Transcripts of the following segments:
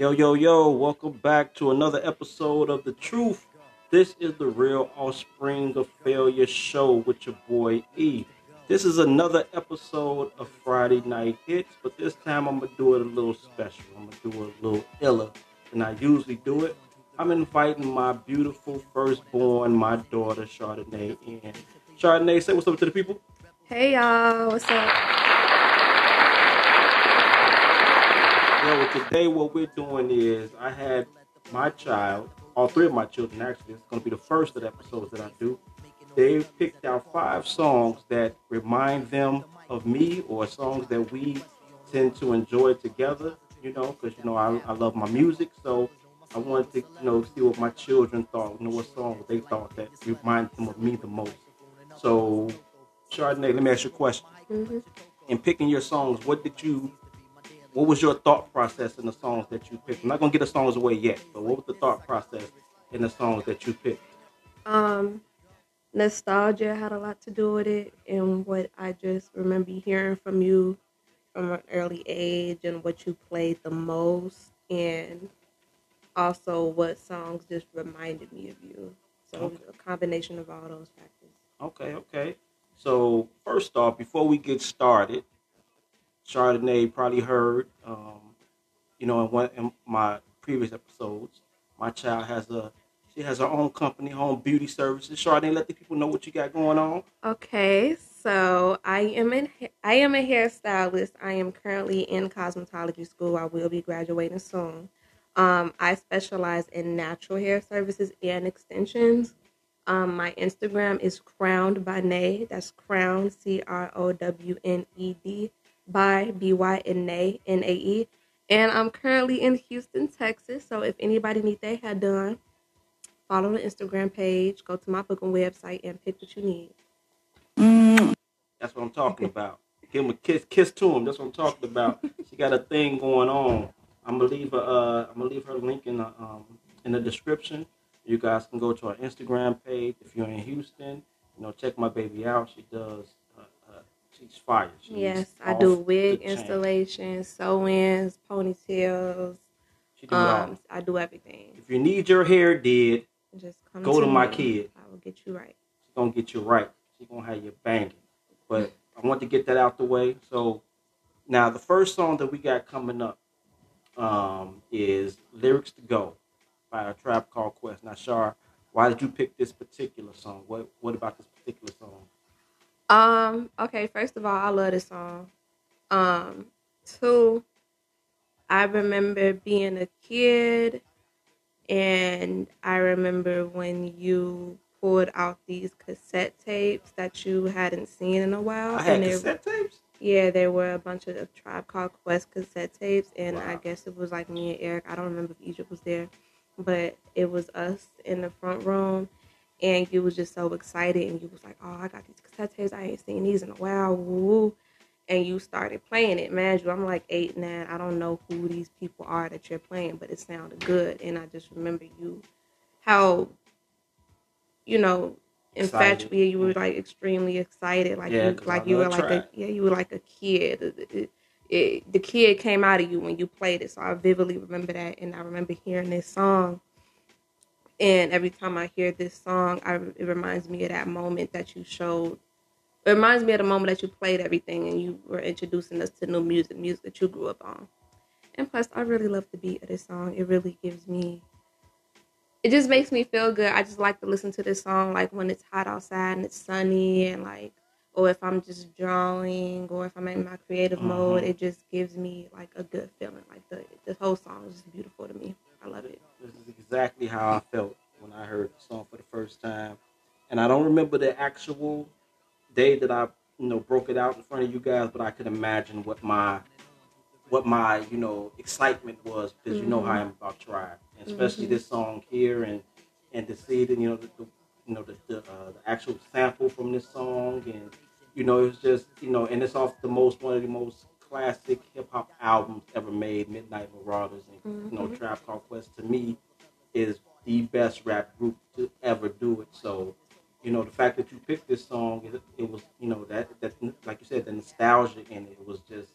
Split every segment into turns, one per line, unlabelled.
Yo, yo, yo, welcome back to another episode of The Truth. This is the Real Offspring of Failure show with your boy E. This is another episode of Friday Night Hits, but this time I'm going to do it a little special. I'm going to do it a little iller than I usually do it. I'm inviting my beautiful firstborn, my daughter, Chardonnae, in. Chardonnae, say what's up to the people.
Hey y'all, what's up?
Yo, today what we're doing is I had my child, all three of my children actually, it's going to be the first of the episodes that I do. They picked out five songs that remind them of me or songs that we tend to enjoy together, you know, because, you know, I, I love my music. So I wanted to, you know, see what my children thought, you know, what songs they thought that reminded them of me the most. So, Chardonnae, let me ask you a question.
Mm-hmm.
In picking your songs, what did you what was your thought process in the songs that you picked? I'm not gonna get the songs away yet, but what was the thought process in the songs that you picked?
Um, nostalgia had a lot to do with it, and what I just remember hearing from you from an early age, and what you played the most, and also what songs just reminded me of you. So
Okay.
a combination of all those factors.
Okay, okay. So first off, before we get started, Chardonnae probably heard, um, you know, in one in my previous episodes, my child has a she has her own company, home beauty services. Chardonnae, let the people know what you got going on.
Okay, so I am in I am a hairstylist. I am currently in cosmetology school. I will be graduating soon. Um, I specialize in natural hair services and extensions. Um, my Instagram is crowned by Nay. That's crowned C R O W N E D by B Y N A N A E. And I'm currently in Houston, Texas. So if anybody need their hair done, follow the Instagram page, go to my booking website, and pick what you need.
That's what I'm talking about. Give him a kiss, kiss to him. That's what I'm talking about. she got a thing going on. I'm gonna leave her. Uh, I'm gonna leave her link in the um, in the description. You guys can go to our Instagram page if you're in Houston. You know, check my baby out. She does. She's fire. She's
Yes, I do wig installations, sew-ins, ponytails.
She do.
Um, I do everything.
If you need your hair did,
Just come
Go to my
me.
kid.
I will get you right.
she's gonna get you right. She's gonna have you banging. But I want to get that out the way. So now the first song that we got coming up um, is "Lyrics to Go" by a Tribe Called Quest. Now, Char, why did you pick this particular song? What What about this particular song?
Um, okay, first of all, I love this song. Um, two, I remember being a kid and I remember when you pulled out these cassette tapes that you hadn't seen in a while.
I had
and they-
cassette tapes.
Yeah, there were a bunch of Tribe Called Quest cassette tapes, and I guess it was like me and Eric. I don't remember if Egypt was there, but it was us in the front room, and you was just so excited, and you was like, "Oh, I got these cassette tapes. I ain't seen these in a while." Woo! And you started playing it, man. You, I'm like eight, nine. I don't know who these people are that you're playing, but it sounded good, and I just remember you, how, you know, infatuated. You were like extremely excited, like
Yeah,
you, like you were like a yeah, you were like a kid. It- it- it- the kid came out of you when you played it, so I vividly remember that, and I remember hearing this song. And every time I hear this song, I, it reminds me of that moment that you showed. It reminds me of the moment that you played everything and you were introducing us to new music, music that you grew up on. And plus, I really love the beat of this song. It really gives me it just makes me feel good. I just like to listen to this song like when it's hot outside and it's sunny and like or if I'm just drawing or if I'm in my creative mode,
Mhm.
it just gives me like a good feeling. Like the the whole song is just beautiful to me. I love it.
This is exactly how I felt when I heard the song for the first time, and I don't remember the actual day that I, you know, broke it out in front of you guys, but I could imagine what my, what my, you know, excitement was because you know how I am about Tribe, and especially
Mhm.
this song here, and and to see the, you know, the, the you know, the the, uh, the actual sample from this song, and you know, it's just, you know, and it's off the most one of the most classic hip hop albums ever made, Midnight Marauders, and you know,
Mhm.
Tribe Called Quest to me is the best rap group to ever do it. So, you know, the fact that you picked this song, it, it was, you know, that that like you said, the nostalgia in it was just,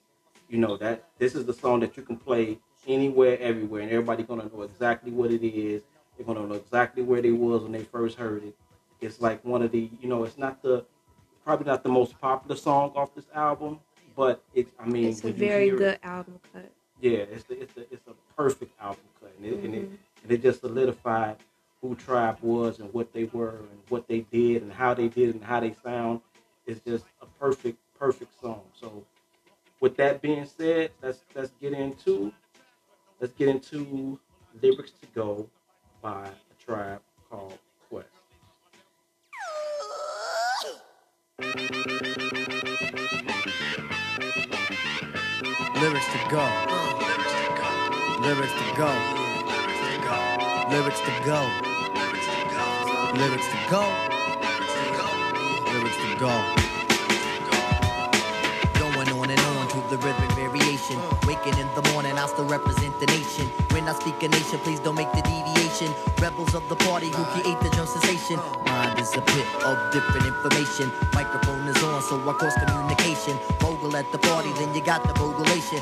you know, that this is the song that you can play anywhere, everywhere, and everybody gonna know exactly what it is. They're gonna know exactly where they was when they first heard it. It's like one of the, you know, it's not the probably not the most popular song off this album, but it's. I mean,
it's a very good it, album cut.
Yeah, it's the, it's a it's a perfect album cut, and it, mm-hmm. and it and it just solidified who Tribe was and what they were and what they did and how they did and how they sound. It's just a perfect perfect song. So, with that being said, let's let's get into let's get into lyrics to go by a tribe called Quest. go.
Lyrics to go. Lyrics to go. Lyrics to go. To go Lyrics to go. Lyrics to go Going on and on to the rhythmic variation. Waking in the morning, I still represent the nation. When I speak a nation, please don't make the deviation. Rebels of the party who create the drum sensation. Mind is a pit of different information. Microphone is on, so I cross communication. Bogle at the party, then you got the bogulation.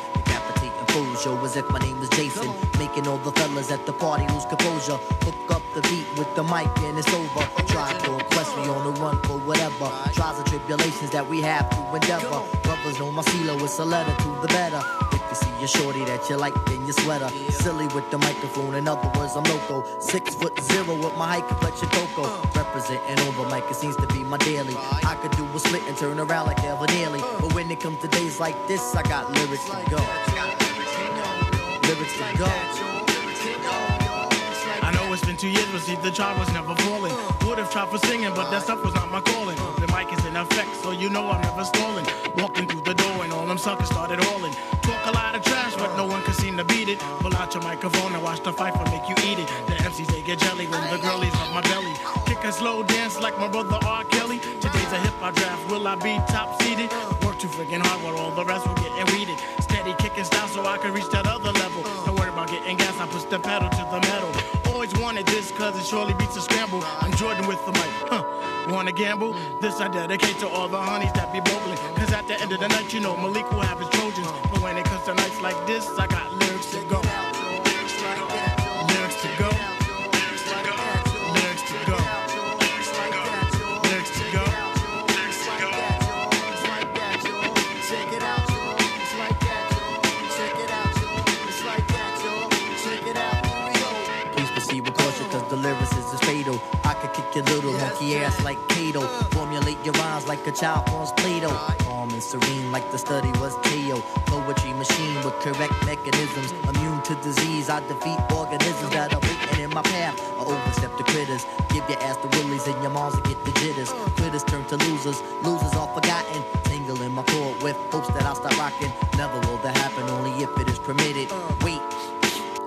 Decapitating fools, show as if my name was Jason. Making all the fellas at the party lose composure. Hook up the beat with the mic and it's over. Try to quest me on the run for whatever. Trials and tribulations that we have to endeavor. Brothers know my CeeLo, it's a letter to the better. If you see your shorty that you like then your sweater. Silly with the microphone, in other words, I'm loco. Six foot zero with my height complexion cocoa. Representing over mic, it seems to be my daily. I could do a split and turn around like Evan Nearly. But when it comes to days like this, I got lyrics to go. Lyrics to go
it's been two years, but see, the trial was never falling. Would have tried for singing, but that stuff was not my calling. The mic is in effect, so you know I'm never stalling. Walking through the door, and all them suckers started hauling. Talk a lot of trash, but no one can seem to beat it. Pull out your microphone and watch the fight for make you eat it. The MCs, they get jelly when the girlies rub my belly. Kick a slow dance like my brother R. Kelly. Today's a hip hop draft, will I be top seeded? Work too freaking hard while all the rest will get weeded. Steady kicking style so I can reach that other level. Don't worry about getting gas, I push the pedal to the metal always wanted this cause it surely beats a scramble. I'm Jordan with the mic, huh? Wanna gamble? This I dedicate to all the honeys that be bogling. Cause at the end of the night, you know Malik will have his Trojans. But when it comes to nights like this, I got
ass like Kato. Formulate your rhymes like a child forms Play-Doh. Calm and serene like the study was Teo. Poetry machine with correct mechanisms. Immune to disease, I defeat organisms that are waiting in my path. I overstep the critters. Give your ass the willies and your moms to get the jitters. Critters turn to losers. Losers are forgotten. Tingle in my cord with hopes that I'll start rocking. Never will that happen, only if it is permitted. Wait.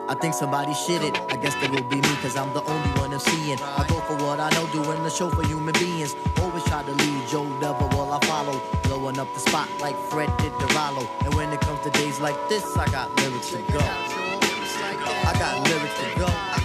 I think somebody shit it. I guess it will be me, cause I'm the only one I'm seeing. I go for what I know, doing the show for human beings. Always try to lead Joe Devil while I follow. Blowing up the spot like Fred did Rollo. And when it comes to days like this, I got lyrics to go. I got lyrics to go.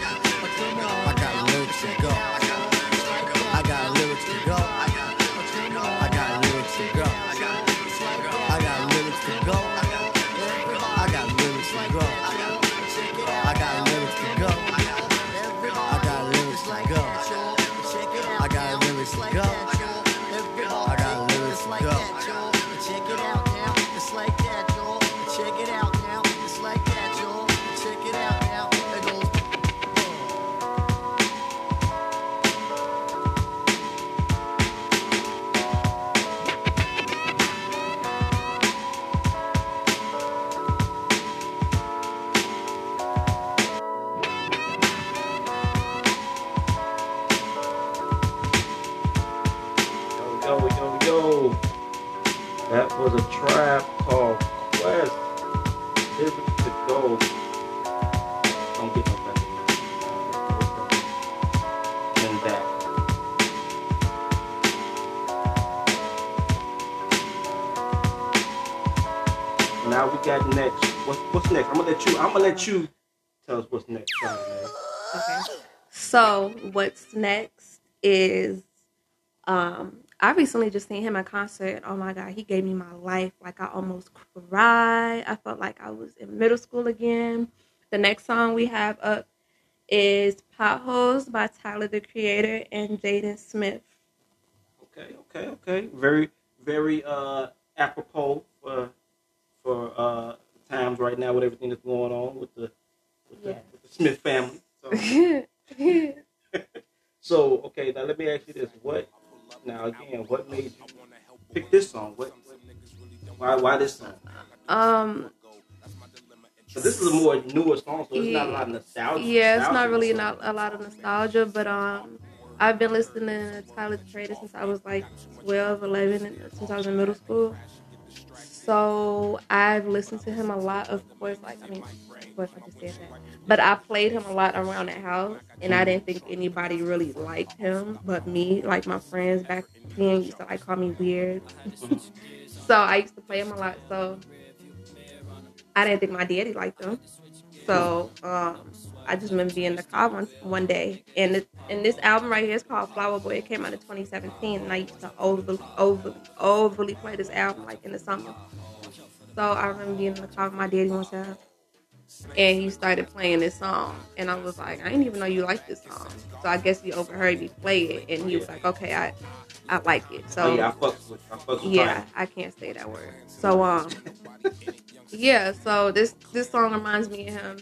Let you. I'm gonna let you tell us what's next.
Okay. So what's next is um I recently just seen him in concert. Oh my god, he gave me my life. Like I almost cried. I felt like I was in middle school again. The next song we have up is Potholes by Tyler the Creator and Jaden Smith.
Okay, okay, okay. Very, very uh apropos for for uh times right now with everything that's going on with the with, the, with the Smith family. So, so okay, now let me ask you this: What now again? What made you pick this song? What, why why this song?
um,
this is a more newer song, so it's not a lot of nostalgia.
yeah, it's not really not a lot of nostalgia, but um, I've been listening to Tyler the Creator since I was like 12, 11, and since I was in middle school. So I've listened to him a lot. Of course, like I mean, of course I just said that, but I played him a lot around the house, and I didn't think anybody really liked him, but me. Like my friends back then used to like call me weird. so I used to play him a lot. So I didn't think my daddy liked him. So um, I just remember being in the car one one day, and it, and this album right here is called Flower Boy. It came out in 2017, and I used to overly, overly, overly play this album like in the summer. So I remember being in the car with my daddy one time, and he started playing this song, and I was like, I didn't even know you liked this song. So I guess he overheard me play it, and he was like, Okay, I, I like it. So
Oh yeah, I fuck with I fuck with
yeah,
Tyler.
I can't say that word. So um, yeah. So this this song reminds me of him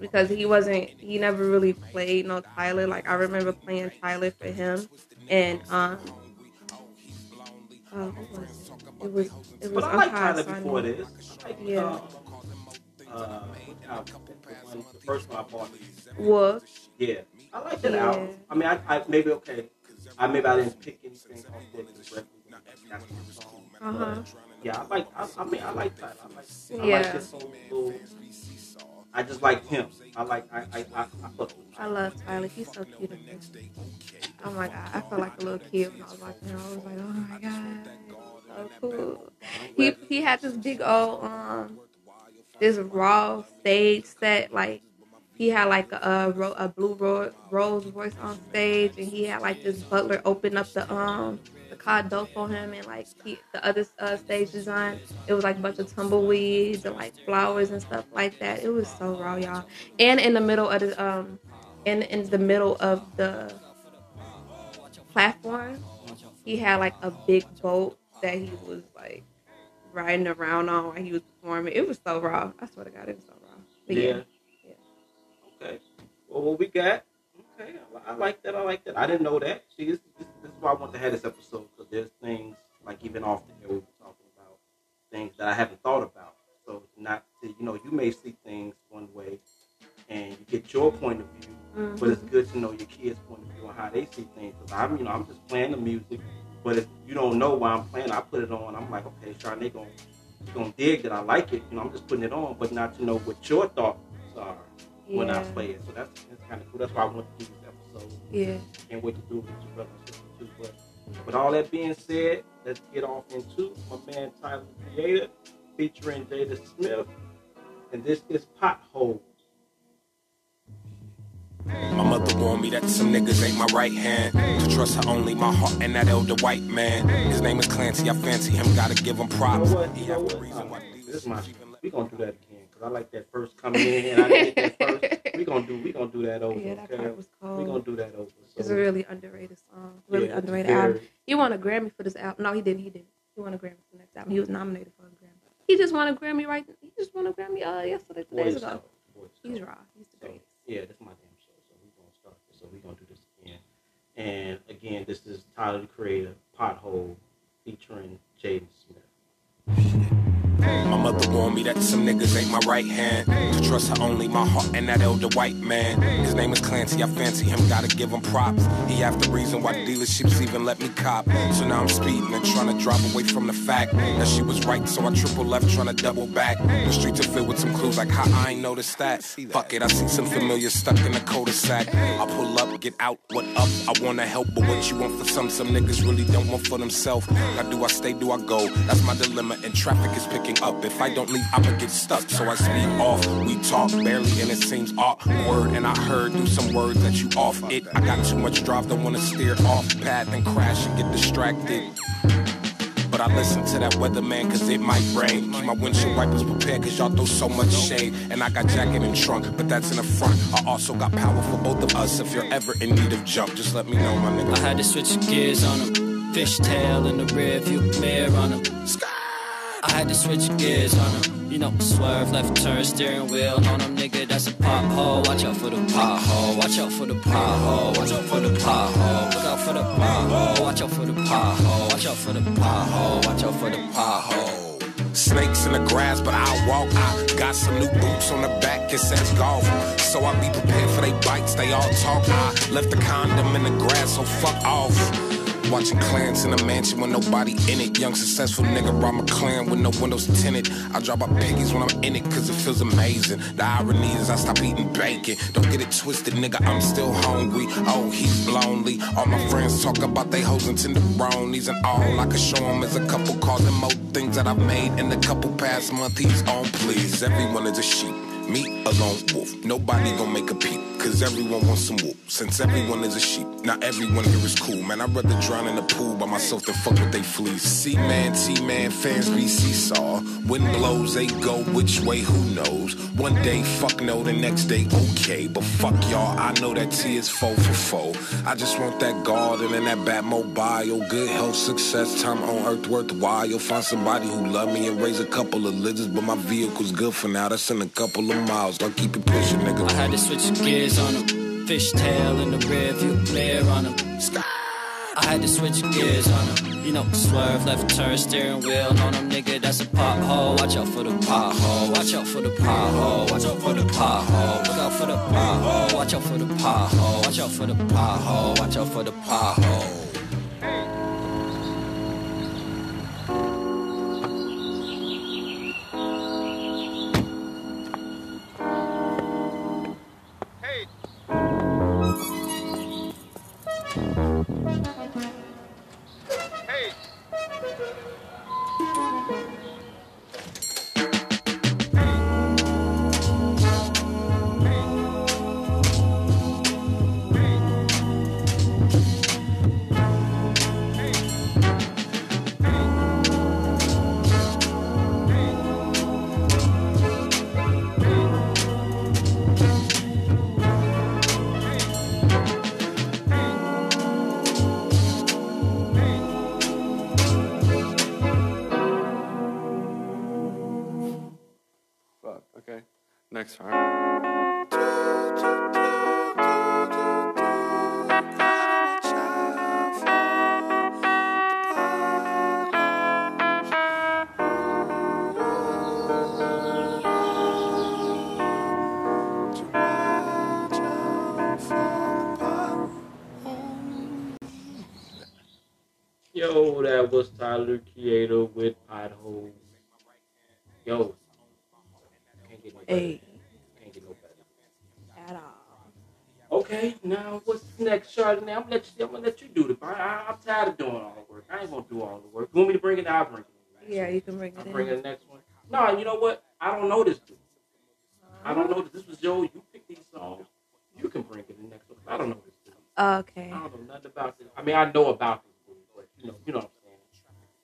because he wasn't he never really played no Tyler. Like I remember playing Tyler for him, and um, what was it? Was it was
But I like Tyler before this. I like,
Yeah.
uh, uh. The, one, the first one I bought.
Wolf.
Yeah, I like that
Yeah.
album. I mean, I, I maybe okay. I maybe I didn't pick anything off there because the rest was that's my song.
Uh huh.
Yeah, I like. I, I mean, I like Tyler. I like. I
Yeah.
like this little. I just like him. I like. I. I. I, I fuck.
I love Tyler. He's so cute. Oh my god, I felt like a little kid when I was watching him. I was like, oh my god, so cool. He he had this big old um this raw stage set like he had like a a, a blue ro- rose voice on stage and he had like this butler open up the um car door for him and like he, the other uh, stage design it was like a bunch of tumbleweeds and like flowers and stuff like that it was so raw y'all and in the middle of the um in in the middle of the platform he had like a big boat that he was like riding around on while he was performing. It was so raw. I swear to God, it was so raw. But yeah,
Yeah. Okay. Well, what we got? Okay, I, I like that. I like that. I didn't know that. See, this, this, this is why I want to have this episode because there's things like even off the air we were talking about things that I haven't thought about. So it's not to, you know you may see things one way and you get your point of view,
Mhm.
but it's good to know your kids' point of view and how they see things. Because I'm you know I'm just playing the music, but if you don't know why I'm playing, I put it on. I'm like, okay, Charnay gonna gonna dig that I like it. You know, I'm just putting it on, but not to know what your thoughts are when I play it. So that's, that's kind of cool. That's why I want to do this episode.
yeah.
Can't wait to do it with your brother and sister too. But with all that being said, let's get off into my man Tyler the Creator featuring Jaden Smith. And this is Pothole.
My mother warned me that some niggas ain't my right hand. To trust her only my heart and that elder white man. His name is Clancy, I fancy him, gotta give him
You
props.
know what? You know
have the
what?
reason why
Uh, this is my we gonna do that again because I like that first coming in and I didn't get that first. We gonna do we gonna do that over.
Yeah, that
okay?
part was
We gonna do that over. So,
It's a really underrated song. Really
yeah,
underrated
very-
album. He won a Grammy for this album. No, he didn't. He didn't. He won a Grammy for the next album. He was nominated for a Grammy. He just won a Grammy right. He just won a Grammy uh yesterday, two days ago.
out,
He's raw. He's the
So,
greatest.
yeah, this is my damn show. So we're gonna start this. So we're gonna do this again. And again, this is Tyler the Creator, Pothole, featuring Jaden Smith.
My mother warned me that some niggas ain't my right hand. To trust her only my heart and that elder white man. His name is Clancy, I fancy him, gotta give him props. He half the reason why dealerships even let me cop. So now I'm speeding and trying to drive away from the fact that she was right, so I triple left trying to double back. The streets are filled with some clues like how I ain't noticed that. Fuck it, I see some familiar stuck in the cul-de-sac. I pull up, get out, what up? I wanna help, but what you want for some, some niggas really don't want for themselves. Now do I stay, do I go? That's my dilemma, and traffic is picking up. If I don't leave, I'ma get stuck. So I speed off. We talk barely, and it seems awkward. And I heard through some words that you off it. I got too much drive, don't wanna steer off path and crash and get distracted. But I listen to that weatherman cause it might rain. Keep my windshield wipers prepared cause y'all throw so much shade. And I got jacket and trunk, but that's in the front. I also got power for both of us. If you're ever in need of jump, just let me know, my nigga.
I had to switch gears on him. Fishtail in the rear view mirror on him. I had to switch gears on him. You know, swerve, left turn, steering wheel on him, nigga. That's a pothole. Watch out for the pothole. Watch out for the pothole. Watch out for the pothole. Look out for the pothole. Watch out for the pothole. Watch out for the pothole. Watch out for the pothole.
Snakes in the grass, but I'll walk. I got some new boots on the back, it says golf. So I be prepared for they bites, they all talk. I left the condom in the grass, so fuck off. Watching clans in a mansion with nobody in it. Young successful nigga rob my clan with no windows tinted. I drop my piggies when I'm in it cause it feels amazing. The irony is I stop eating bacon. Don't get it twisted, nigga, I'm still hungry. Oh, he's lonely. All my friends talk about they hoes and tenderonis and all I can show them is a couple cars and more things that I've made in a couple past month. He's on please. Everyone is a sheep. Me, a lone wolf. Nobody gon' make a peep, cause everyone wants some wool. Since everyone is a sheep, not everyone here is cool. Man, I'd rather drown in a pool by myself than fuck with they fleas. C man, T man, fans be seesaw. Wind blows, they go which way, who knows? One day, fuck no, the next day, okay. But fuck y'all, I know that T is foe for foe. I just want that garden and that Batmobile. Good health, success, time on earth worthwhile. You'll find somebody who love me and raise a couple of lizards. But my vehicle's good for now, that's in a couple of miles. I'll keep it pushing, nigga.
I had to switch gears on him. Fishtail in the rear view mirror on him. I had to switch gears on him. You know, swerve, left turn, steering wheel on him, nigga. That's a pothole. Watch out for the pothole. Watch out for the pothole. Watch out for the pothole. Look out for the pothole. Watch out for the pothole. Watch out for the pothole. Watch out for the pothole.
Hey, at all.
Okay, now what's next, Charlie? I'm gonna let you, I'm gonna let you do the. I, I'm tired of doing all the work. I ain't gonna do all the work. You want me to bring it? I'll bring it.
Yeah, you can bring it.
I'll
bring
it the next one. No, you know what? I don't know this dude. I don't know this. This was Joe. You picked these songs. You can bring it the next one. I don't know this dude.
Okay.
I don't know nothing about this. I mean, I know about this dude, but you know, you know what I'm saying.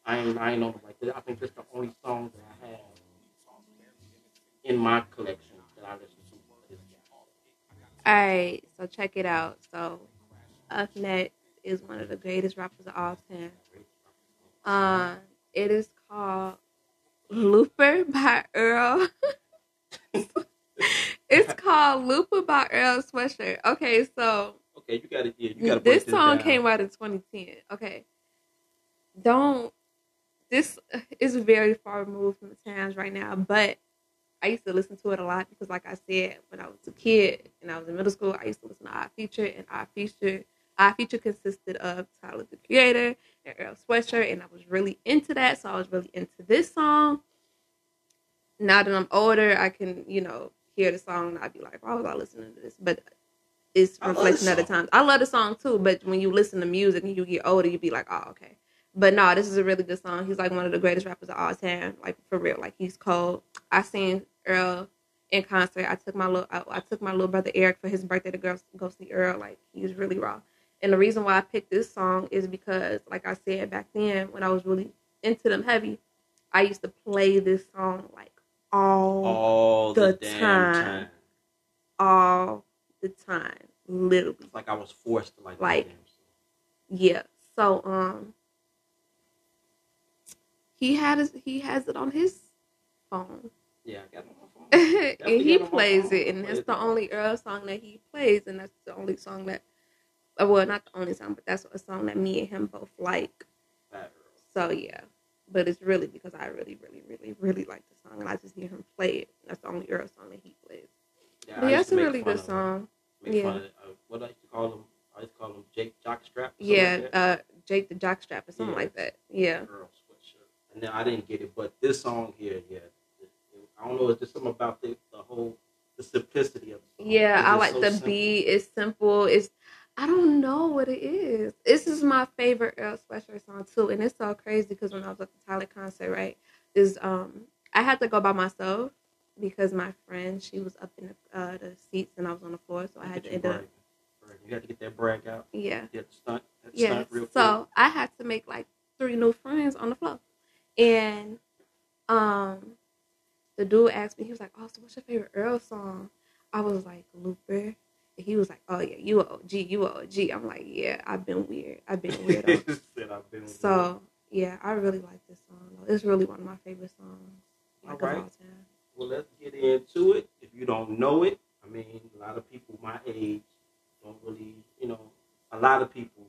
I ain't, I ain't know like that. I think this the only song that I have in my collection that I listen to. for this guy.
All right, so check it out. So, Up Next is one of the greatest rappers of all time. Uh, it is called Looper by Earl. it's called Looper by Earl Sweatshirt. Okay, so
Okay, you got to yeah, you got to break
this
this
song
down.
came out in 2010. Okay, don't. This is very far removed from the times right now, but I used to listen to it a lot because, like I said, when I was a kid and I was in middle school, I used to listen to Odd Future, and Odd Future, Odd Future consisted of Tyler the Creator and Earl Sweatshirt, and I was really into that, so I was really into this song. Now that I'm older, I can, you know, hear the song and I'd be like, why was I listening to this? But it's reflection of the times. I love the song too, but when you listen to music and you get older, you'd be like, oh, okay. But no, this is a really good song. He's like one of the greatest rappers of all time. Like for real. Like he's cold. I seen Earl in concert. I took my little I, I took my little brother Eric for his birthday to go, go see Earl. Like he was really raw. And the reason why I picked this song is because, like I said back then, when I was really into them heavy, I used to play this song like all
All the,
The time.
time.
all the time, literally.
It's like I was forced to like.
Like-
that damn song.
Yeah. So um, he had his, he has it on his phone,
Yeah, I got it on my phone.
and he
got it on my
plays
phone.
it, and that's the only Earl song that he plays, and that's the only song that, well, not the only song, but that's a song that me and him both like. So yeah, but it's really because I really, really, really, really like the song, and I just hear him play it. That's the only Earl song that he plays.
Yeah,
But yeah,
used
a really good song.
Make
Yeah.
of, uh, what I used to call him. I used to call him Jake Jockstrap.
Yeah,
like
uh, Jake the Jockstrap or something
Yeah.
like that. Yeah.
Earl. And then I didn't get it, but this song here, yeah, it- it- I don't know. It's just something about the, the whole the simplicity of the song.
Yeah, I like
so
the
simple.
beat. It's simple. It's I don't know what it is. This is my favorite Earl Sweatshirt song too, and it's so crazy because when I was at the Tyler concert, right, is um I had to go by myself because my friend she was up in the, uh, the seats and I was on the floor, so I had to end up.
You had to get that brag out.
yeah
Get stunt. That
yeah.
stunt real quick.
So I had to make like three new friends on the floor, and um the dude asked me, he was like, "Oh, so what's your favorite Earl song?" I was like, "Looper." And he was like, "Oh yeah, you a OG, you a OG." I'm like, "Yeah, I've been weird. I've been weird."
I've been with
so yeah, I really like this song. It's really one of my favorite songs. Like,
Alright.
all.
Well, let's get into it. If you don't know it, I mean, a lot of people my age don't really, you know, a lot of people.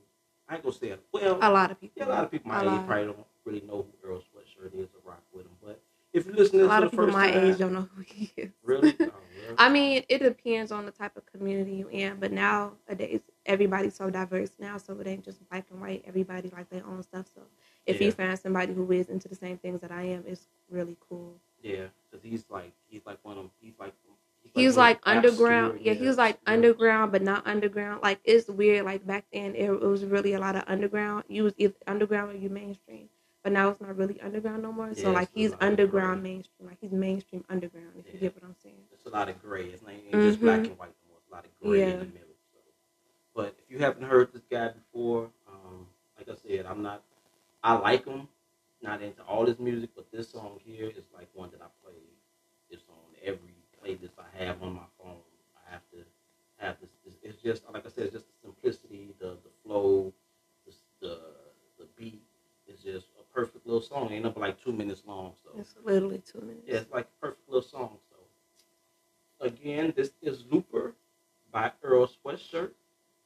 I ain't gonna say. Well,
A lot of people.
yeah, a lot of people my
A
age
lot.
probably don't really know who Earl Sweatshirt is or rock with him. But if you listen to
A lot of people my
time,
age don't know who he is.
really, oh, really?
I mean, it depends on the type of community you in, but nowadays everybody's so diverse now, so it ain't just black and white. Everybody like their own stuff. So if
Yeah.
you find somebody who is into the same things that I am, it's really cool.
yeah, because he's like he's like one of them. He's like
He was
one
like underground.
obscure,
Yeah, he was like
obscure.
underground, but not underground. Like it's weird. Like back then, it, it was really a lot of underground. You was either underground or you mainstream. But now it's not really underground no more.
Yeah,
so like he's underground mainstream. Like he's mainstream underground. If you
Yeah.
get what I'm saying.
It's a lot of gray. It's not ain't just black
Mhm.
and white anymore. It's a lot of gray in the middle. So. But if you haven't heard this guy before, um, like I said, I'm not. I like him. Not into all his music, but this song here is like one that I play. It's on every playlist I have on my phone. I have to have this. It's, just like I said, it's just the simplicity, the the flow, the, the beat. It's just a perfect little song. Ain't up like two minutes long. So
It's literally two minutes.
yeah, it's like a perfect little song. So, again, this is Looper by Earl Sweatshirt,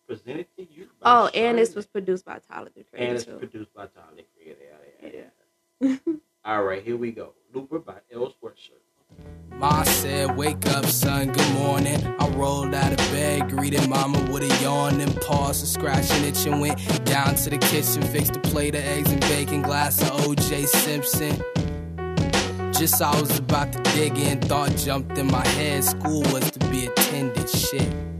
presented to you. By
Oh, and this was produced by Tyler the Creator.
and it's
too.
produced by Tyler the Creator. Yeah, yeah, yeah. All right, here we go. Looper by Earl Sweatshirt.
Ma said, Wake up, son, good morning. I rolled out of bed, greeted mama with a yawn, then paused and scratched an itch and went down to the kitchen, fixed a plate of eggs and bacon, glass of OJ Simpson. Just I was about to dig in, thought jumped in my head. School was to be attended, shit.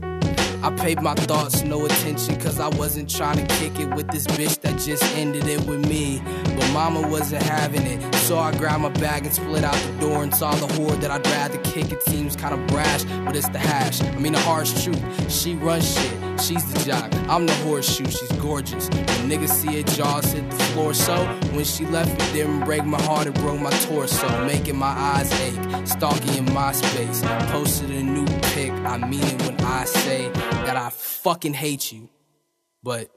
I paid my thoughts no attention cause I wasn't trying to kick it with this bitch that just ended it with me. But mama wasn't having it. So I grabbed my bag and split out the door and saw the whore that I'd rather kick. It seems kinda brash, but it's the hash. I mean the harsh truth. She runs shit. She's the jock. I'm the horseshoe. She's gorgeous. When niggas see her jaws hit the floor so when she left it didn't break my heart, it broke my torso, making my eyes ache. Stalking in my space. Posted a new pic. I mean it when I say that I fucking hate you. But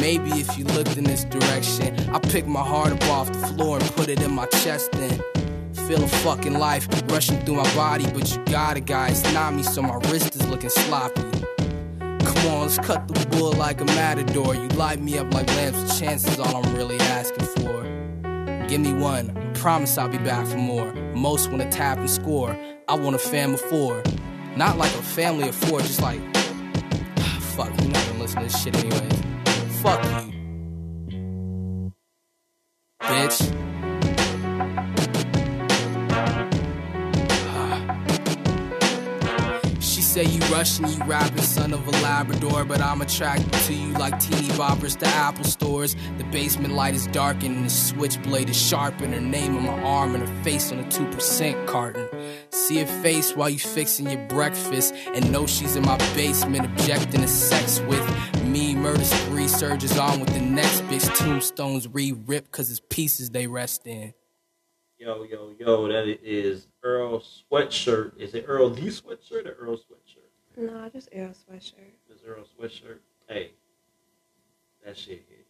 maybe if you looked in this direction, I pick my heart up off the floor and put it in my chest and feel a fucking life rushing through my body. But you got it, guys. Not me, so my wrist is looking sloppy. Let's cut the bull like a matador. You light me up like lamps, chances all I'm really asking for. Give me one, I promise I'll be back for more. Most wanna tap and score. I want a fam of four. Not like a family of four, just like, fuck, you're not gonna listen to this shit anyway. Fuck you. Bitch. Say you Russian, you rapping son of a Labrador, but I'm attracted to you like teeny boppers to Apple stores. The basement light is darkened and the switchblade is sharpened. Her name on my arm and her face on a 2% carton. See her face while you fixing your breakfast and know she's in my basement objecting to sex with me. Murder spree surges on with the next bitch. Tombstones re-rip cause it's pieces they rest in.
Yo, yo, yo, that is Earl Sweatshirt. Is it Earl the Sweatshirt or Earl Sweatshirt?
No, I just Earl sweatshirt.
It's Earl Sweatshirt. Hey, that shit hits.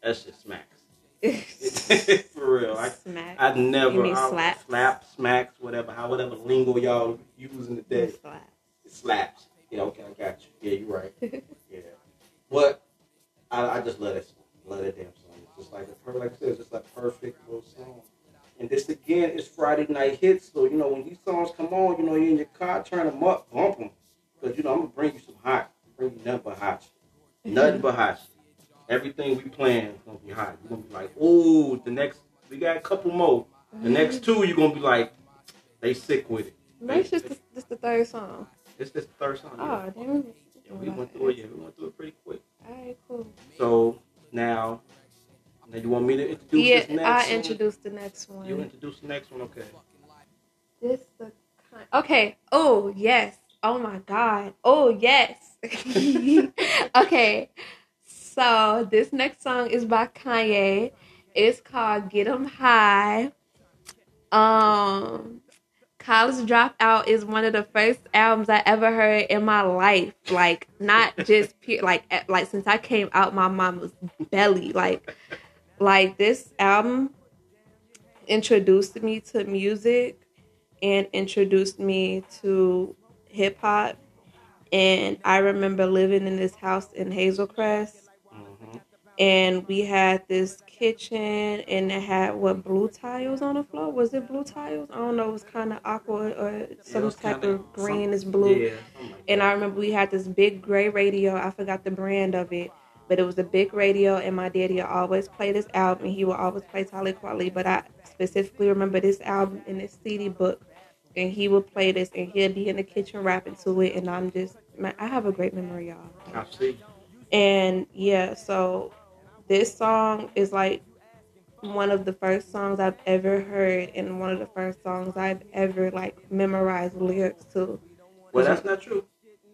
That shit smacks. For real. I,
Smack.
I never.
You slap?
Slap, smacks, whatever, how whatever lingo y'all using today.
Slap.
It slaps. Yeah, okay, I got you. Yeah, you're right. yeah. But I, I just love that song. Love that damn song. It's just like a like I said, it's just like a perfect little song. And this again is Friday night hits. So you know when these songs come on, you know you're in your car, turn them up, bump them, because you know I'm gonna bring you some hot, bring you nothing but hot, shit. nothing but hot. shit. Everything we playing is gonna be hot. You're gonna be like, oh, the next we got a couple more. The next mm-hmm. two, you're gonna be like, they sick with it.
That's just the, this the third song.
It's the third song. yeah.
Oh, damn.
Yeah, we went through it. Yeah, we went through it pretty quick.
Alright, cool.
So now, now you want me to introduce
Yeah,
this next
I
one?
introduced the next one.
You introduce the next one, okay?
This the kind. Okay. Oh yes. Oh my God. Oh yes. okay. So this next song is by Kanye. It's called "Get 'Em High." Um, College Dropout is one of the first albums I ever heard in my life. Like not just like like since I came out my mama's belly. Like like this album introduced me to music and introduced me to hip hop. And I remember living in this house in Hazel Crest,
Mhm.
and we had this kitchen, and it had what blue tiles on the floor. Was it blue tiles? I don't know. It was kind of aqua or some
was
type
kinda-
of green is blue.
Yeah, like
And. I remember we had this big gray radio. I forgot the brand of it, but it was a big radio. And my daddy would always play this album. He would always play Talib Kweli. But I specifically remember this album in this CD book. And he would play this, and he'd be in the kitchen rapping to it. And I'm just, man, I have a great memory, y'all.
I see.
And yeah, so this song is like one of the first songs I've ever heard, and one of the first songs I've ever like memorized lyrics to.
Well, that's not true.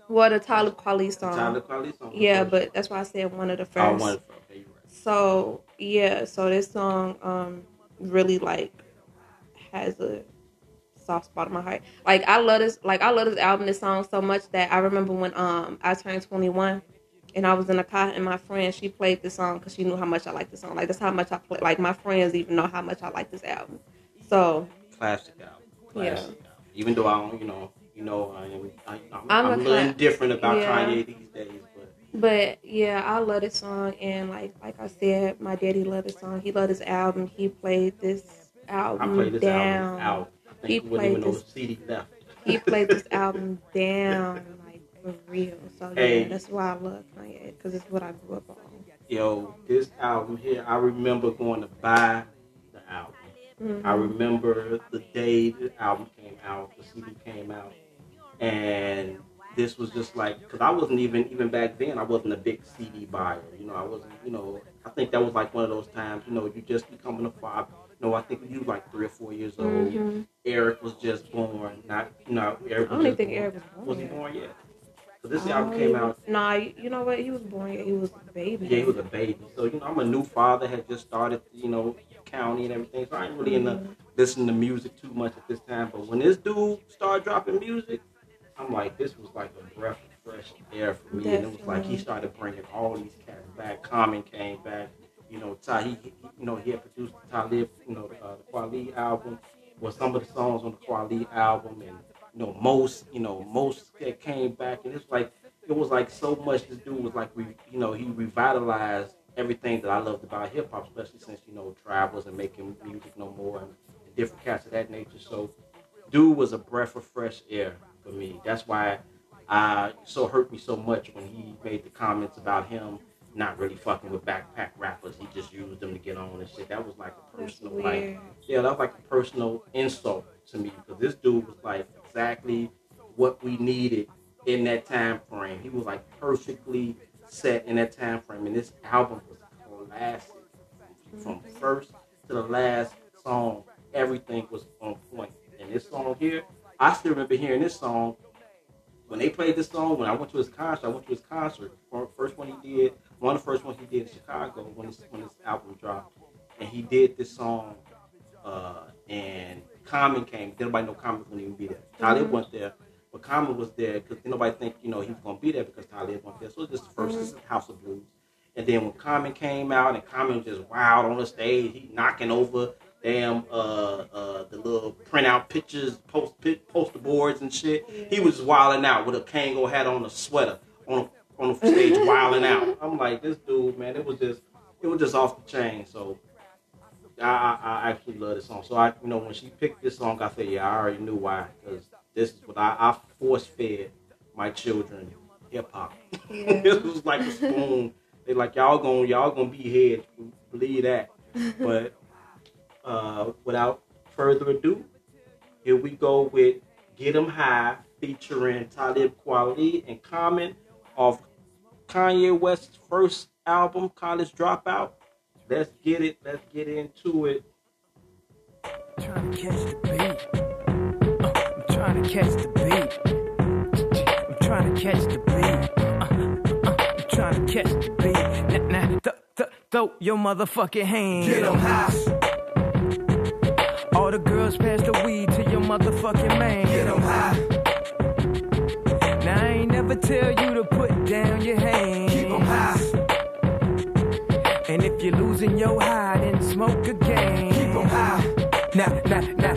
What a Talib Kweli song.
Talib Kweli song.
Yeah,
first.
but that's why I said one of the
Oh,
first.
one. Okay, you're right.
So yeah, so this song um really like has a soft spot in my heart. Like I love this like I love this album, this song so much that I remember when um I turned twenty one and I was in a car and my friend she played this song because she knew how much I like this song. Like that's how much I play. Like my friends even know how much I like this album. So
Classic album.
Yeah.
Album. Even though I don't, you know, you know, I am, I, I'm,
I'm
I'm,
a
a little indifferent about
yeah.
Kanye these days, but
But yeah, I love this song, and like like I said, my daddy loved this song. He loved this album. He played this
I
album
played this
down.
album out.
He
he wouldn't even
played this-
CD left.
He played this album down like for real. So yeah, that's why I love Kanye because it's what I grew up on.
Yo, this album here, I remember going to buy the album.
Mhm.
I remember the day the album came out, the CD came out, and this was just like because I wasn't even even back then I wasn't a big CD buyer. You know, I wasn't. You know, I think that was like one of those times. You know, you just becoming a father. Know, I think you were like three or four years old.
Mhm.
Eric was just born. Not Eric.
I don't even think
born.
Eric was born
Was he
yet.
born yet? So this album
he
came out.
Nah, you know what? He was born. He was a baby.
Yeah, he was a baby. So, you know, I'm a new father, had just started, you know, county and everything. So I ain't really into listening to music too much at this time. But when this dude started dropping music, I'm like, this was like a breath of fresh air for me. And it was like he started bringing all these cats back. Common came back. You know, Ty, he, you know, he had produced Talib, you know, uh, the Kweli album, or some of the songs on the Kweli album, and you know, most, you know, Mos Def came back, and it's like it was like so much. This dude was like, re, you know, he revitalized everything that I loved about hip hop, especially since you know Tribe wasn't making music no more and different cats of that nature. So, dude was a breath of fresh air for me. That's why I so hurt me so much when he made the comments about him not really fucking with backpack rappers. He just used them to get on and shit. That was like a personal, like yeah, that was like a personal insult to me because this dude was like exactly what we needed in that time frame. He was like perfectly set in that time frame, and this album was classic from mm-hmm. first to the last song. Everything was on point. And this song here, I still remember hearing this song when they played this song. When I went to his concert, I went to his concert. First one he did, one of the first ones he did in Chicago when this when this album dropped, and he did this song. Uh, and Common came. Did nobody know Common was going to even be there? Talib went there, but Common was there because nobody think you know he was going to be there because Talib went there. So it was just the 1st House of Blues. And then when Common came out and Common was just wild on the stage, he knocking over damn uh, uh, the little printout pictures, post poster boards and shit. He was wilding out with a Kangol hat on, a sweater on on the stage, wilding out. I'm like, this dude, man, it was just it was just off the chain. So I, I, I actually love this song. So I, you know, when she picked this song, I said, yeah, I already knew why, because this is what I, I force fed my children hip hop. Yeah. this was like a spoon. They like y'all gonna y'all gonna be here, believe that. But uh, without further ado, here we go with Get 'em High featuring Talib Kweli and Common off Kanye West's first album, College Dropout. Let's get it. Let's get into it.
I'm trying to catch the beat. Uh, I'm trying to catch the beat. I'm trying to catch the beat. Uh, uh, I'm trying to catch the beat. Nah, nah, th- th- throw your motherfucking hands.
Get 'em high.
All the girls pass the weed to your motherfucking man.
Get 'em high.
Now I ain't never tell you to put down your hands.
Keep 'em high.
And if you're losing your high, then smoke again.
Keep 'em high.
Now, now, nah.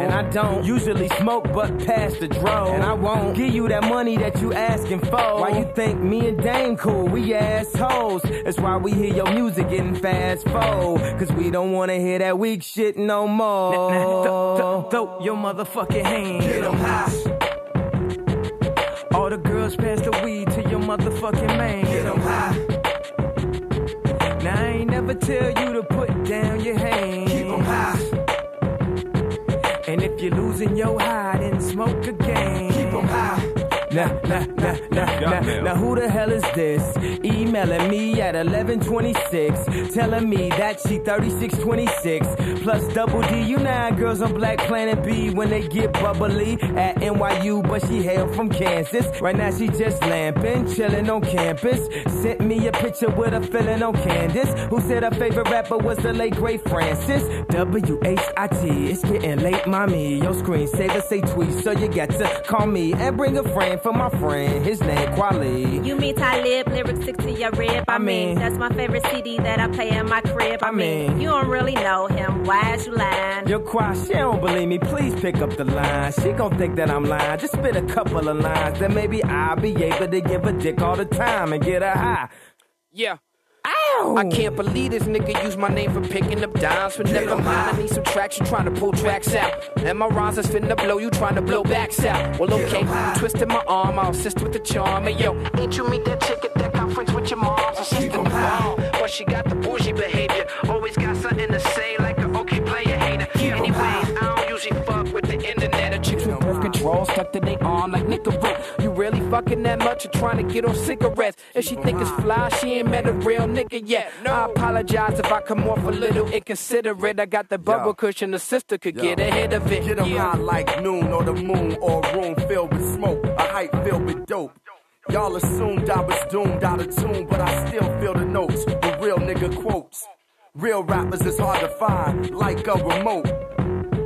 And I don't usually smoke, but past the dro. And I won't give you that money that you asking for. Why you think me and Dame cool? We assholes. That's why we hear your music getting fast forward. Cause we don't wanna hear that weak shit no more. Nah, nah, th- th- throw your motherfucking hands.
Get 'em high.
All the girls pass the weed to your motherfucking man.
Get 'em high.
Now I ain't never tell you to put down your hands.
Keep 'em high.
And if you're losing your hide, then smoke again.
Keep 'em high.
Nah, nah, nah, nah, nah. Now who the hell is this? Emailing me at 1126, telling me that she 3626 plus double D. You know girls on Black Planet B when they get bubbly at NYU, but she hail from Kansas. Right now she just lamping, chilling on campus. Sent me a picture with a feeling on Candace, who said her favorite rapper was the late great Francis. W H I T. It's getting late, mommy. Your screensaver say tweet, so you got to call me and bring a friend for my friend. His name Kweli.
You mean Talib, lyrics stick to your rib. I,
I
mean,
mean-
that's my favorite CD that I play in my crib. I,
I
mean,
mean-
you don't really know him. Why is you lying?
Your choir, she don't believe me. Please pick up the line. She gon' think that I'm lying. Just spit a couple of lines, then maybe I'll be able to give a dick all the time and get her high.
Yeah.
Ow!
I can't believe this nigga use my name for picking up dimes. But never mind, I need some traction trying to pull tracks out. And my rhymes is finna blow, you trying to blow backs out. Well, okay, you twisted my arm, I'll assist with the charm. Hey, yo, ain't you meet that chick at that conference with your mom's assistant? Oh, but she got the bougie behavior. Always got something to say, like a okay player hater. Anyways, I don't usually fuck with the internet or chicks with birth control stuck to their arm like Nicorette. Really fucking that much or trying to get on cigarettes? If she think it's fly, she ain't met a real nigga yet. I apologize if I come off a little inconsiderate. I got the bubble cushion, the sister could get ahead of it.
Get 'em
Yeah.
high like noon or the moon or a room filled with smoke, a hype filled with dope. Y'all assumed I was doomed out of tune, but I still feel the notes. The real nigga quotes. Real rappers is hard to find, like a remote.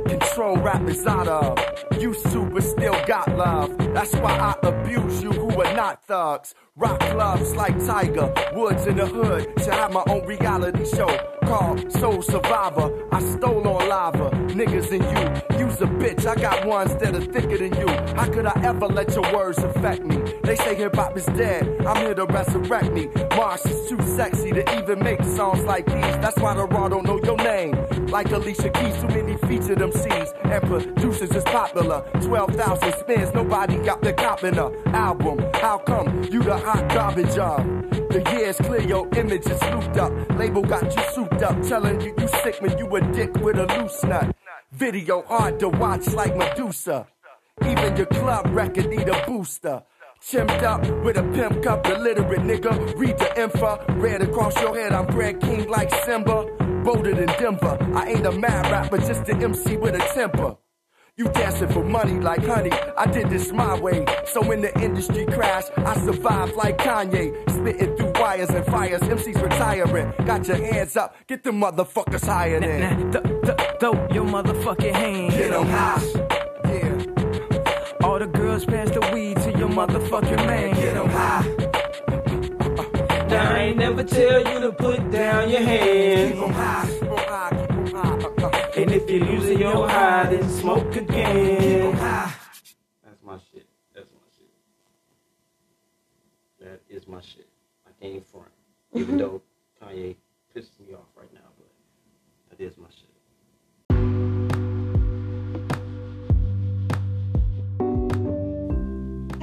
Control rappers out of. To, but still got love. That's why I abuse you who are not thugs. Rock clubs like Tiger, Woods in the Hood. Should have my own reality show called Soul Survivor. I stole on lava, niggas and you. You's a bitch, I got ones that are thicker than you. How could I ever let your words affect me? They say hip hop is dead, I'm here to resurrect me. Mars is too sexy to even make songs like these. That's why the raw don't know your name. Like Alicia Keys, too many featured MCs. And producers is popular. 12,000 spins, nobody got the cop in a album. How come you the hot garbage of? The years clear, your image is looped up. Label got you souped up, telling you you sick when you a dick with a loose nut. Video hard to watch like Medusa. Even your club record need a booster. Chimmed up with a pimp cup, illiterate nigga. Read the info, red across your head. I'm Brad King like Simba. Bolder in Denver. I ain't a mad rapper, just an MC with a temper. You dancing for money like honey. I did this my way. So when the industry crashed, I survived like Kanye. Spitting through wires and fires. MCs retiring. Got your hands up. Get the motherfuckers higher than.
Th- th- throw your motherfucking hands.
Get 'em high.
All the girls pass the weed to your motherfucking man.
Get 'em high.
Now, I ain't never tell you to put down your hands.
Keep 'em high. Keep 'em high. Keep 'em high. Uh, uh.
And if you're losing your high, then smoke again. That's my shit. That's my shit. That is my shit. I can't front. Even though Kanye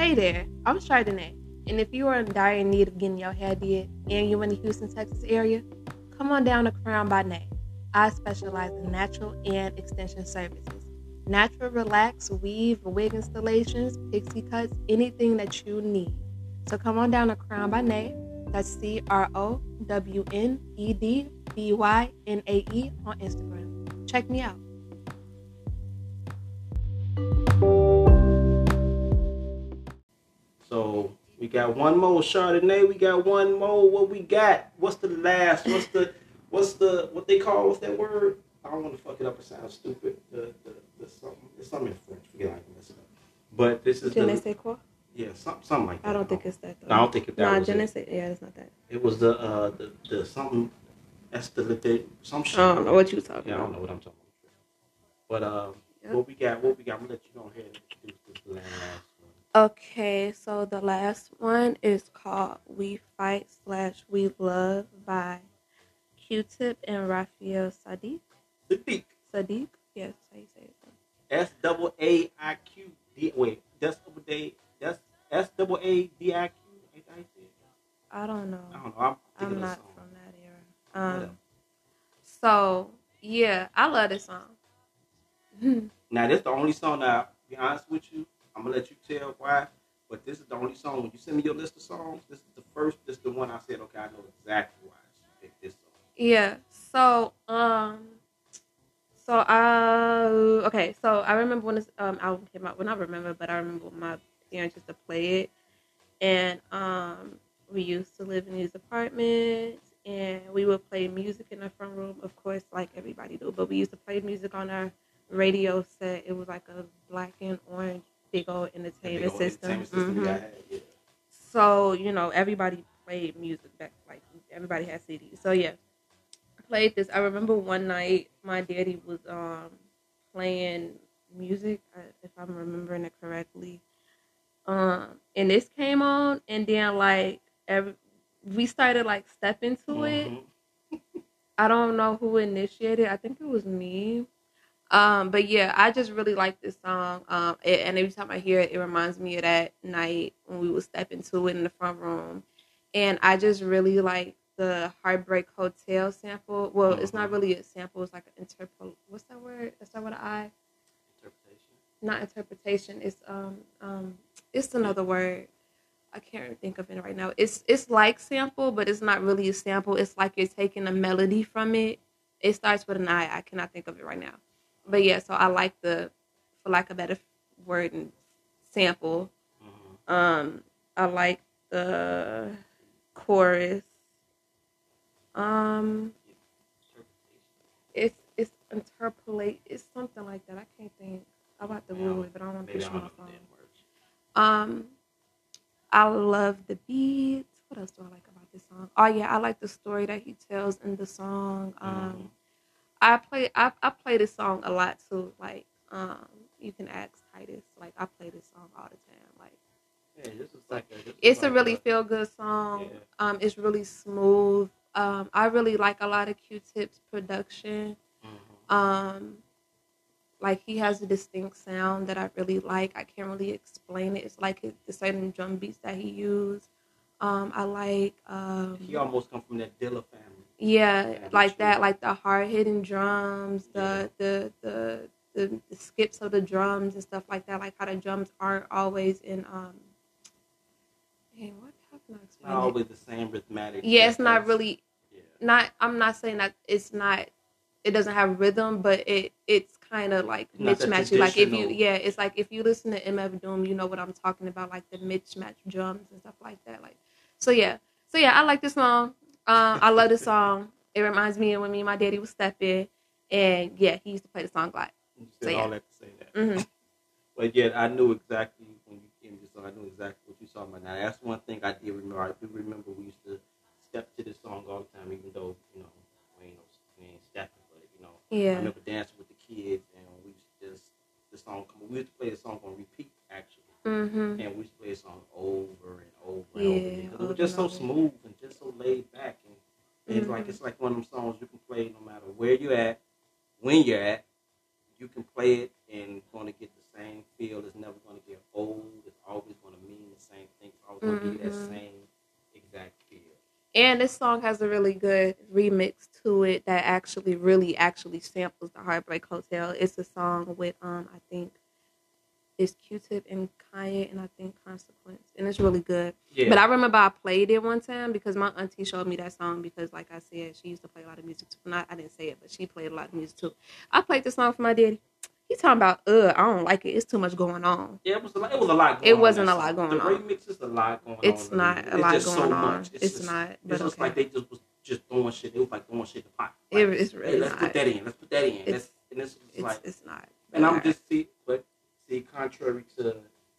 Hey there, I'm Chardonnae, and if you are in dire need of getting your hair did and you're in the Houston, Texas area, come on down to Crown by Nae. I specialize in natural and extension services. Natural relax, weave, wig installations, pixie cuts, anything that you need. So come on down to Crown by Nae. That's C R O W N E D B Y N A E on Instagram. Check me out.
Got one more Chardonnae. We got one more. What we got? What's the last? What's the what's the what they call? What's that word? I don't want to fuck it up. It sounds stupid. The the, the something. It's something in French. Forget I can mess it up. But this is
Je ne sais quoi?
yeah some, something like that.
I don't think it's that. Though.
No, I don't think if that
Nah,
was
je ne
it.
sais. Yeah, it's not that.
It was the uh the, the something. That's the, the some shit.
I don't know what you talking
Yeah, I don't know what I'm talking about. But uh,
Yep.
what we got? What we got? I'm gonna let you go ahead and introduce this last.
Okay, so the last one is called "We Fight" slash "We Love" by Q-Tip and Raphael Saadiq.
Saadiq.
Saadiq, yes, how you say it.
S double A I Q D. Wait, that's double A. That's S double A D I Q. Ain't that how you say it?
I don't know.
I don't know. I'm
I'm not from that era. Um, so yeah, I love this song.
Now, this the only song that, to be honest with you, I'm gonna let you tell why. But this is the only song. When you send me your list of songs, this is the first. This is the one I said, okay, I know exactly why she picked this song.
Yeah. So um so uh okay, so I remember when this um album came out. Well not remember, but I remember my parents used to play it. And um we used to live in these apartments and we would play music in the front room, of course, like everybody do, but we used to play music on our radio set. It was like a black and orange big old entertainment
old
system.
entertainment system
Mhm.
had, yeah.
So, you know, everybody played music back like everybody had CDs. So yeah. I played this. I remember one night my daddy was um playing music, uh, if I'm remembering it correctly. Um and this came on and then like every we started like stepping to it. I don't know who initiated. I think it was me. Um, but yeah, I just really like this song. Um, and every time I hear it, it reminds me of that night when we would step into it in the front room. And I just really like the Heartbreak Hotel sample. Well, it's not really a sample. It's like an interpol. What's that word? Is that what I? Interpretation. Not interpretation. It's um um. It's another word. I can't think of it right now. It's it's like sample, but it's not really a sample. It's like you're taking a melody from it. It starts with an I. I cannot think of it right now. But yeah, so I like the, for lack of a better word, and sample. Um, I like the chorus. Um, it's it's interpolate. It's something like that. I can't think. I'm about to Google it, but I don't want to push
I
my phone. Um, I love the beats. What else do I like about this song? Oh yeah, I like the story that he tells in the song. Um,
Mm-hmm.
I play I, I play this song a lot too. Like um, you can ask Titus. Like I play this song all the time. Like
Yeah, this is like a, this is
it's a
like
really feel good song.
Yeah.
Um, it's really smooth. Um, I really like a lot of Q-Tip's production.
Mm-hmm.
Um, like he has a distinct sound that I really like. I can't really explain it. It's like the certain drum beats that he used. Um, I like um,
He almost come from that Dilla family.
Yeah,
Yeah,
like that, like the hard hitting drums, the, the the the the skips of the drums and stuff like that. Like how the drums aren't always in um. Dang, what how can I explain
Not
it?
always the same rhythmatic.
Yeah, it's not really. Not. I'm not saying that it's not. It doesn't have rhythm, but it it's kind of like
Not
mismatchy. Like if you yeah, it's like if you listen to MF Doom, you know what I'm talking about, like the mismatch drums and stuff like that. Like so yeah, so yeah, I like this song. Um, I love the song. It reminds me of when me and my daddy was stepping, and yeah, he used to play the song a lot.
You
So
said
yeah.
all that to say that.
Mhm.
But yeah, I knew exactly when you came to song. I knew exactly what you saw about. Now that's one thing I did remember. I do remember we used to step to this song all the time, even though you know we ain't no we ain't stepping, but you know.
Yeah.
I remember dancing with the kids, and we used to just the song. come We used to play the song on repeat actually,
Mhm.
and we play the song over and over and
Yeah,
over again. 'Cause it was just so smooth and just so laid back, and, and it's like it's like one of them songs you can play no matter where you're at, when you're at you can play it and going to get the same feel. It's never going to get old. It's always going to mean the same thing. It's always going to give you that
Mhm.
same exact feel.
And this song has a really good remix to it that actually really actually samples the Heartbreak Hotel. It's a song with um I think it's Q-Tip and Kanye and I think Consequence, and it's really good.
Yeah.
But I remember I played it one time because my auntie showed me that song because, like I said, she used to play a lot of music. Too. Not I didn't say it, but she played a lot of music too. I played this song for my daddy. He talking about, uh, I don't like it. It's too much going on.
Yeah, it was a lot. It was a lot. Going on.
It
wasn't
a lot going
the
on.
remix is a lot going
It's
on.
not a lot
just so
going on.
much.
It's
just,
not, but
It's just
okay.
like they just was just throwing shit. It was like throwing shit in the pot.
It-
Like,
it's
hey,
really
let's
not.
put that in. Let's put that in.
It's-
Let's, and this was
it's-
like
it's not.
And I'm just see, see, contrary to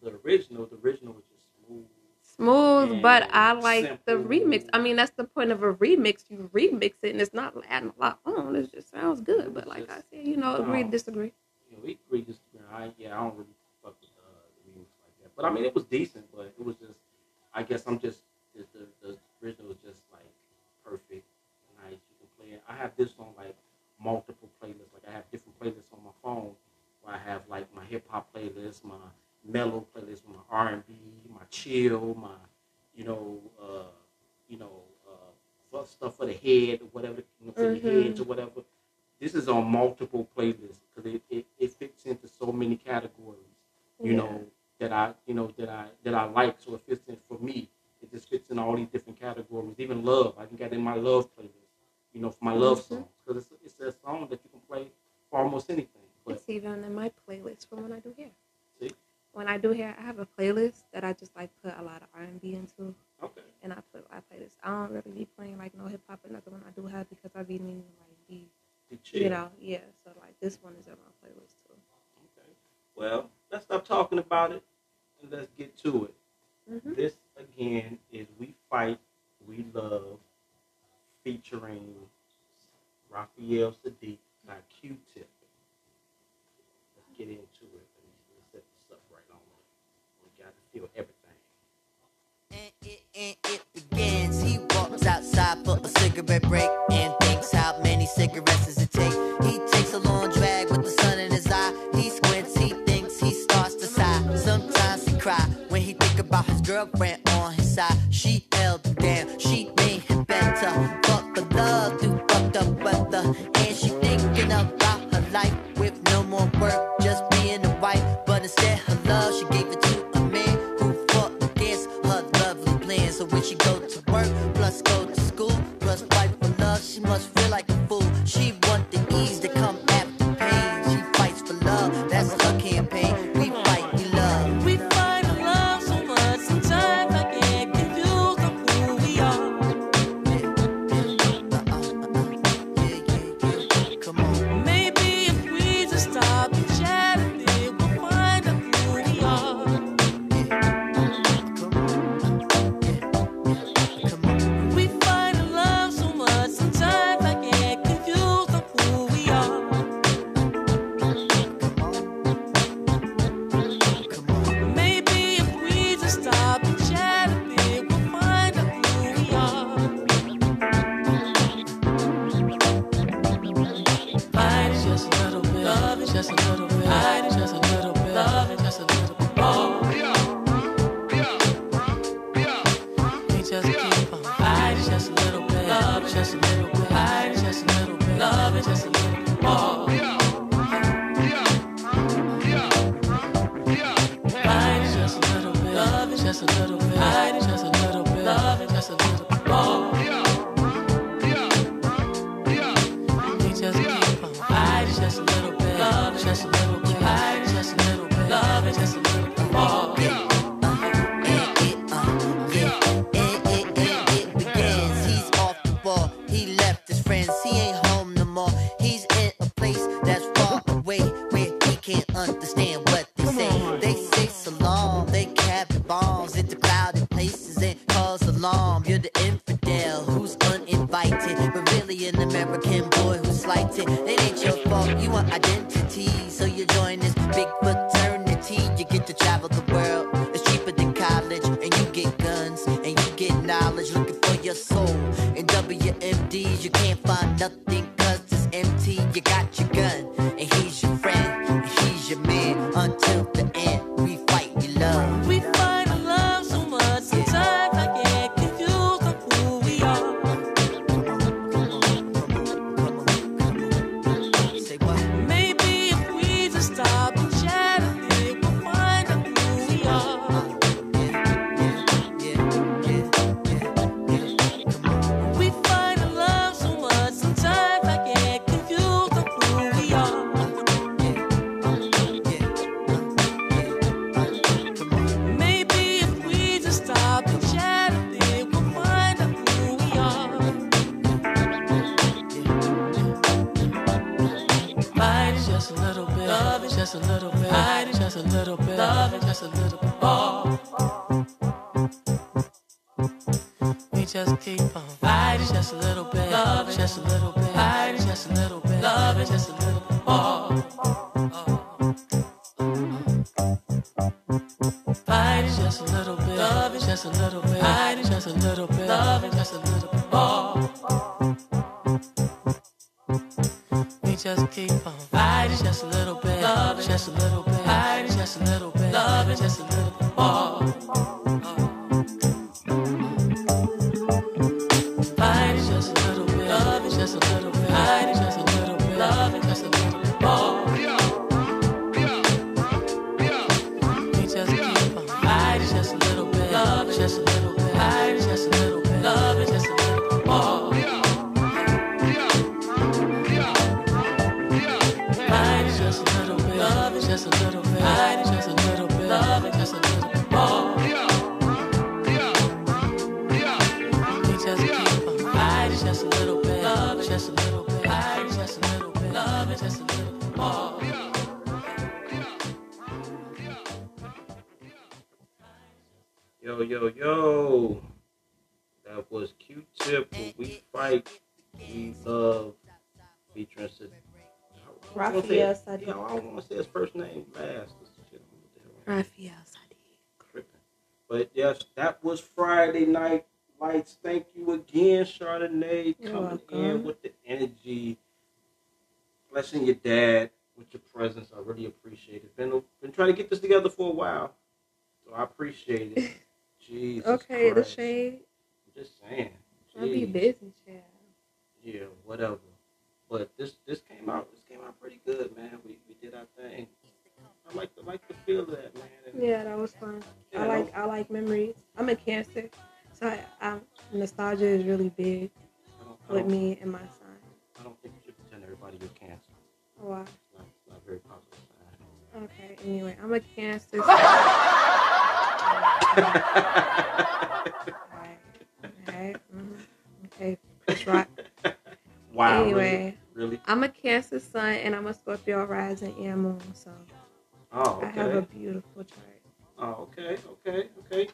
the original, the original was just smooth.
smooth, but I like the remix. I mean, that's the point of a remix. You remix it, and it's not adding a lot on. It just sounds good. But like I said, you know, agree disagree.
you know, we agree this. I yeah, I don't really fuck with uh, the remix like that. But I mean, it was decent, but it was just. I guess I'm just the the, the original was just like perfect, nice. You can play it. I have this on like multiple playlists. Like I have different playlists on my phone where I have like my hip hop playlist, my mellow playlist, my R and B, my chill, my you know, uh, you know, uh, stuff for the head or whatever, you know, for
Mhm.
your heads or whatever this is on multiple playlists because it, it, it fits into so many categories you
Yeah.
know that i you know that i that i like so it fits in for me it just fits in all these different categories even love i can get in my love playlist you know for my love
Mhm.
songs because it's, it's a song that you can play for almost anything
It's even in my playlist for when I do hair.
See?
When I do hair, I have a playlist that I just like put a lot of R and B into.
Okay.
And I put I play this. I don't really be playing like no hip hop or nothing when I do hair because I be needing like be, you know, yeah. So like this one is on my playlist too. Okay.
well let's stop talking about it and let's get to it
Mhm.
this again is we fight we love featuring Raphael Saadiq by Q-Tip. Get into it. Let's set this up right on. We got to feel everything.
And it begins. He walks outside for a cigarette break and thinks how many cigarettes does it take. He takes a long drag with the sun in his eye. He squints, he thinks, he starts to sigh. Sometimes he cry when he think about his girlfriend on his side. She held him down,
Yo, yo, yo. That was Q-Tip. When we fight, we love. Featuring Sid. I wanna say-
Raphael Saadiq.
Yeah, I don't want to say his first name last. Shit, what the hell.
Raphael Saadiq.
But yes, that was Friday night lights. Thank you again, Chardonnae,
You're
coming in with the energy, blessing your dad with your presence. I really appreciate it. Been been trying to get this together for a while, so I appreciate it. Jesus
Okay, the shade.
I'm just saying.
I'll be busy, child.
Yeah, whatever. But this this came out this came out pretty good, man. We we did our thing. I like the like the feel of that, man. And
Yeah, that was fun.
Yeah,
I like I like memories. I'm a Cancer, so I, I, nostalgia is really big with me and my son.
I don't think you should pretend everybody you're cancer.
Why?
It's not, it's not very sign.
Okay. Anyway, I'm a Cancer. Alright, alright, mhm, Okay, Chris Rock.
Wow.
Anyway,
Really? really?
I'm a Cancer sun and I'm a Scorpio rising and moon, so
Oh,
I have a beautiful chart.
Oh, okay, okay, okay.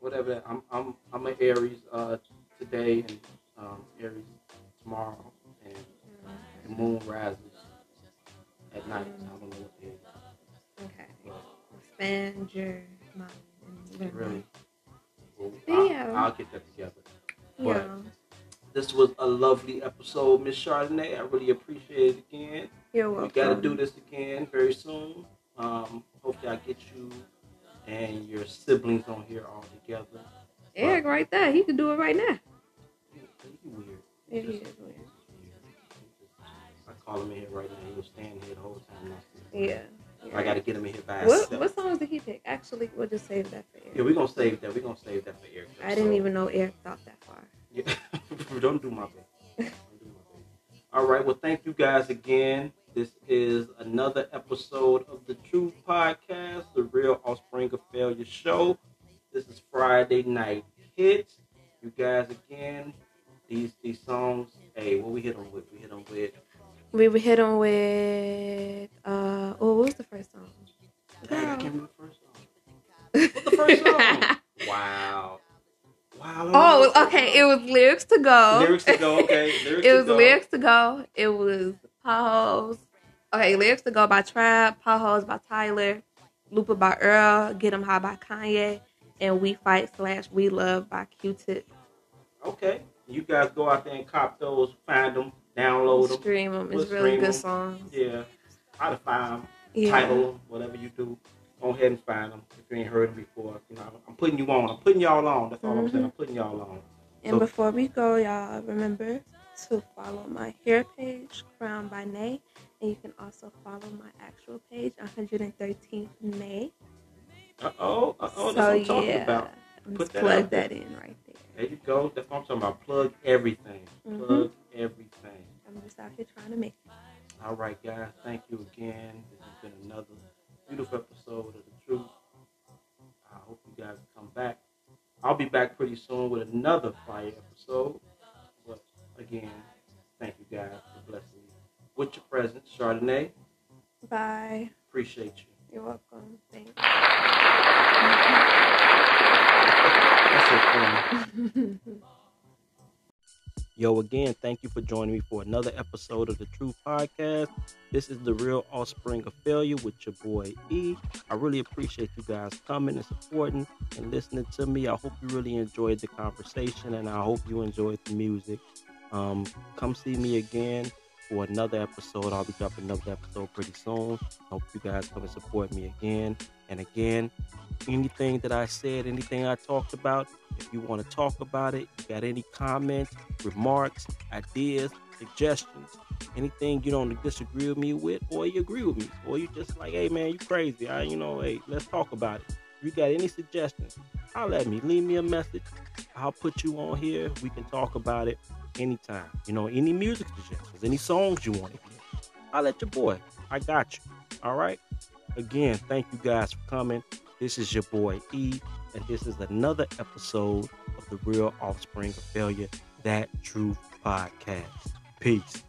Whatever. I'm I'm I'm an Aries uh today and um Aries tomorrow and the moon rises at night. I don't know what it is.
Okay. Expand your mind. And
Really. Well,
Yeah.
I'll, I'll get that together. But
Yeah.
this was a lovely episode, Miss Chardonnae. I really appreciate it again.
You're welcome.
We got to do this again very soon. Um, hopefully, I get you and your siblings on here all together.
Eric right there. He can do it right now.
He weird.
Yeah, he is weird.
Call him in here right now. He was standing here the whole time. Not
Yeah.
I got to get him in here by
What,
himself.
what songs did he pick? Actually, we'll just save that for Eric.
Yeah, we're gonna save that. We're gonna save that for Eric.
I didn't even know Eric thought that far.
Yeah. Don't do my best. Don't do my best. All right. Well, thank you guys again. This is another episode of the Truth Podcast, the Real Offspring of Failure Show. This is Friday Night Hits. You guys again. These these songs. Hey, what we hit them with? We hit them with.
We would hit him with uh oh, what was the first song?
Dang, I can't remember the first song. What's the first song? wow. Wow.
Oh, okay. It was lyrics to go.
Lyrics to go. Okay. Lyrics
it
to
was
go.
lyrics to go. It was potholes. Okay, lyrics to go by Trap, potholes by Tyler, Lupa by Earl, Get 'Em High by Kanye, and We Fight slash We Love by Q-Tip.
Okay. You guys go out there and cop those, find them, download them,
Stream 'em. It's really good songs.
Yeah. To find them,
Yeah.
title 'em, whatever you do. Go ahead and find them if you ain't heard them before. You know, I'm putting you on. I'm putting y'all on. That's all I'm saying. I'm putting y'all on.
And
So-
before we go, y'all remember to follow my hair page, Crown by Nae, and you can also follow my actual page, 113th Nay.
Uh oh. Uh oh. That's what I'm talking
yeah,
about. Put that
plug
out
that in right there.
There you go. That's what I'm talking about. Plug everything.
Mhm.
Plug everything.
I'm just out here trying to make it.
All right, guys. Thank you again. This has been another beautiful episode of The Truth. I hope you guys come back. I'll be back pretty soon with another fire episode. But again, thank you guys for blessing me with your presence. Chardonnae,
Bye.
appreciate you.
You're welcome. Thanks.
So funny. Yo, again, thank you for joining me for another episode of the True Podcast. This is the real offspring of failure with your boy E. I really appreciate you guys coming and supporting and listening to me. I hope you really enjoyed the conversation and I hope you enjoyed the music. Um, come see me again for another episode. I'll be dropping another episode pretty soon. Hope you guys come and support me again and again. Anything that I said, anything I talked about, if you want to talk about it, you got any comments, remarks, ideas, suggestions, anything you don't disagree with me with, or you agree with me, or you just like, hey man, you crazy. I, you know, hey, let's talk about it. If you got any suggestions, holler at me. Leave me a message. I'll put you on here. We can talk about it anytime. You know, any music suggestions, any songs you want to hear. I'll let your boy. I got you. All right. Again, thank you guys for coming. This is your boy E, and this is another episode of the Real Offspring of Failure, That Truth Podcast. Peace.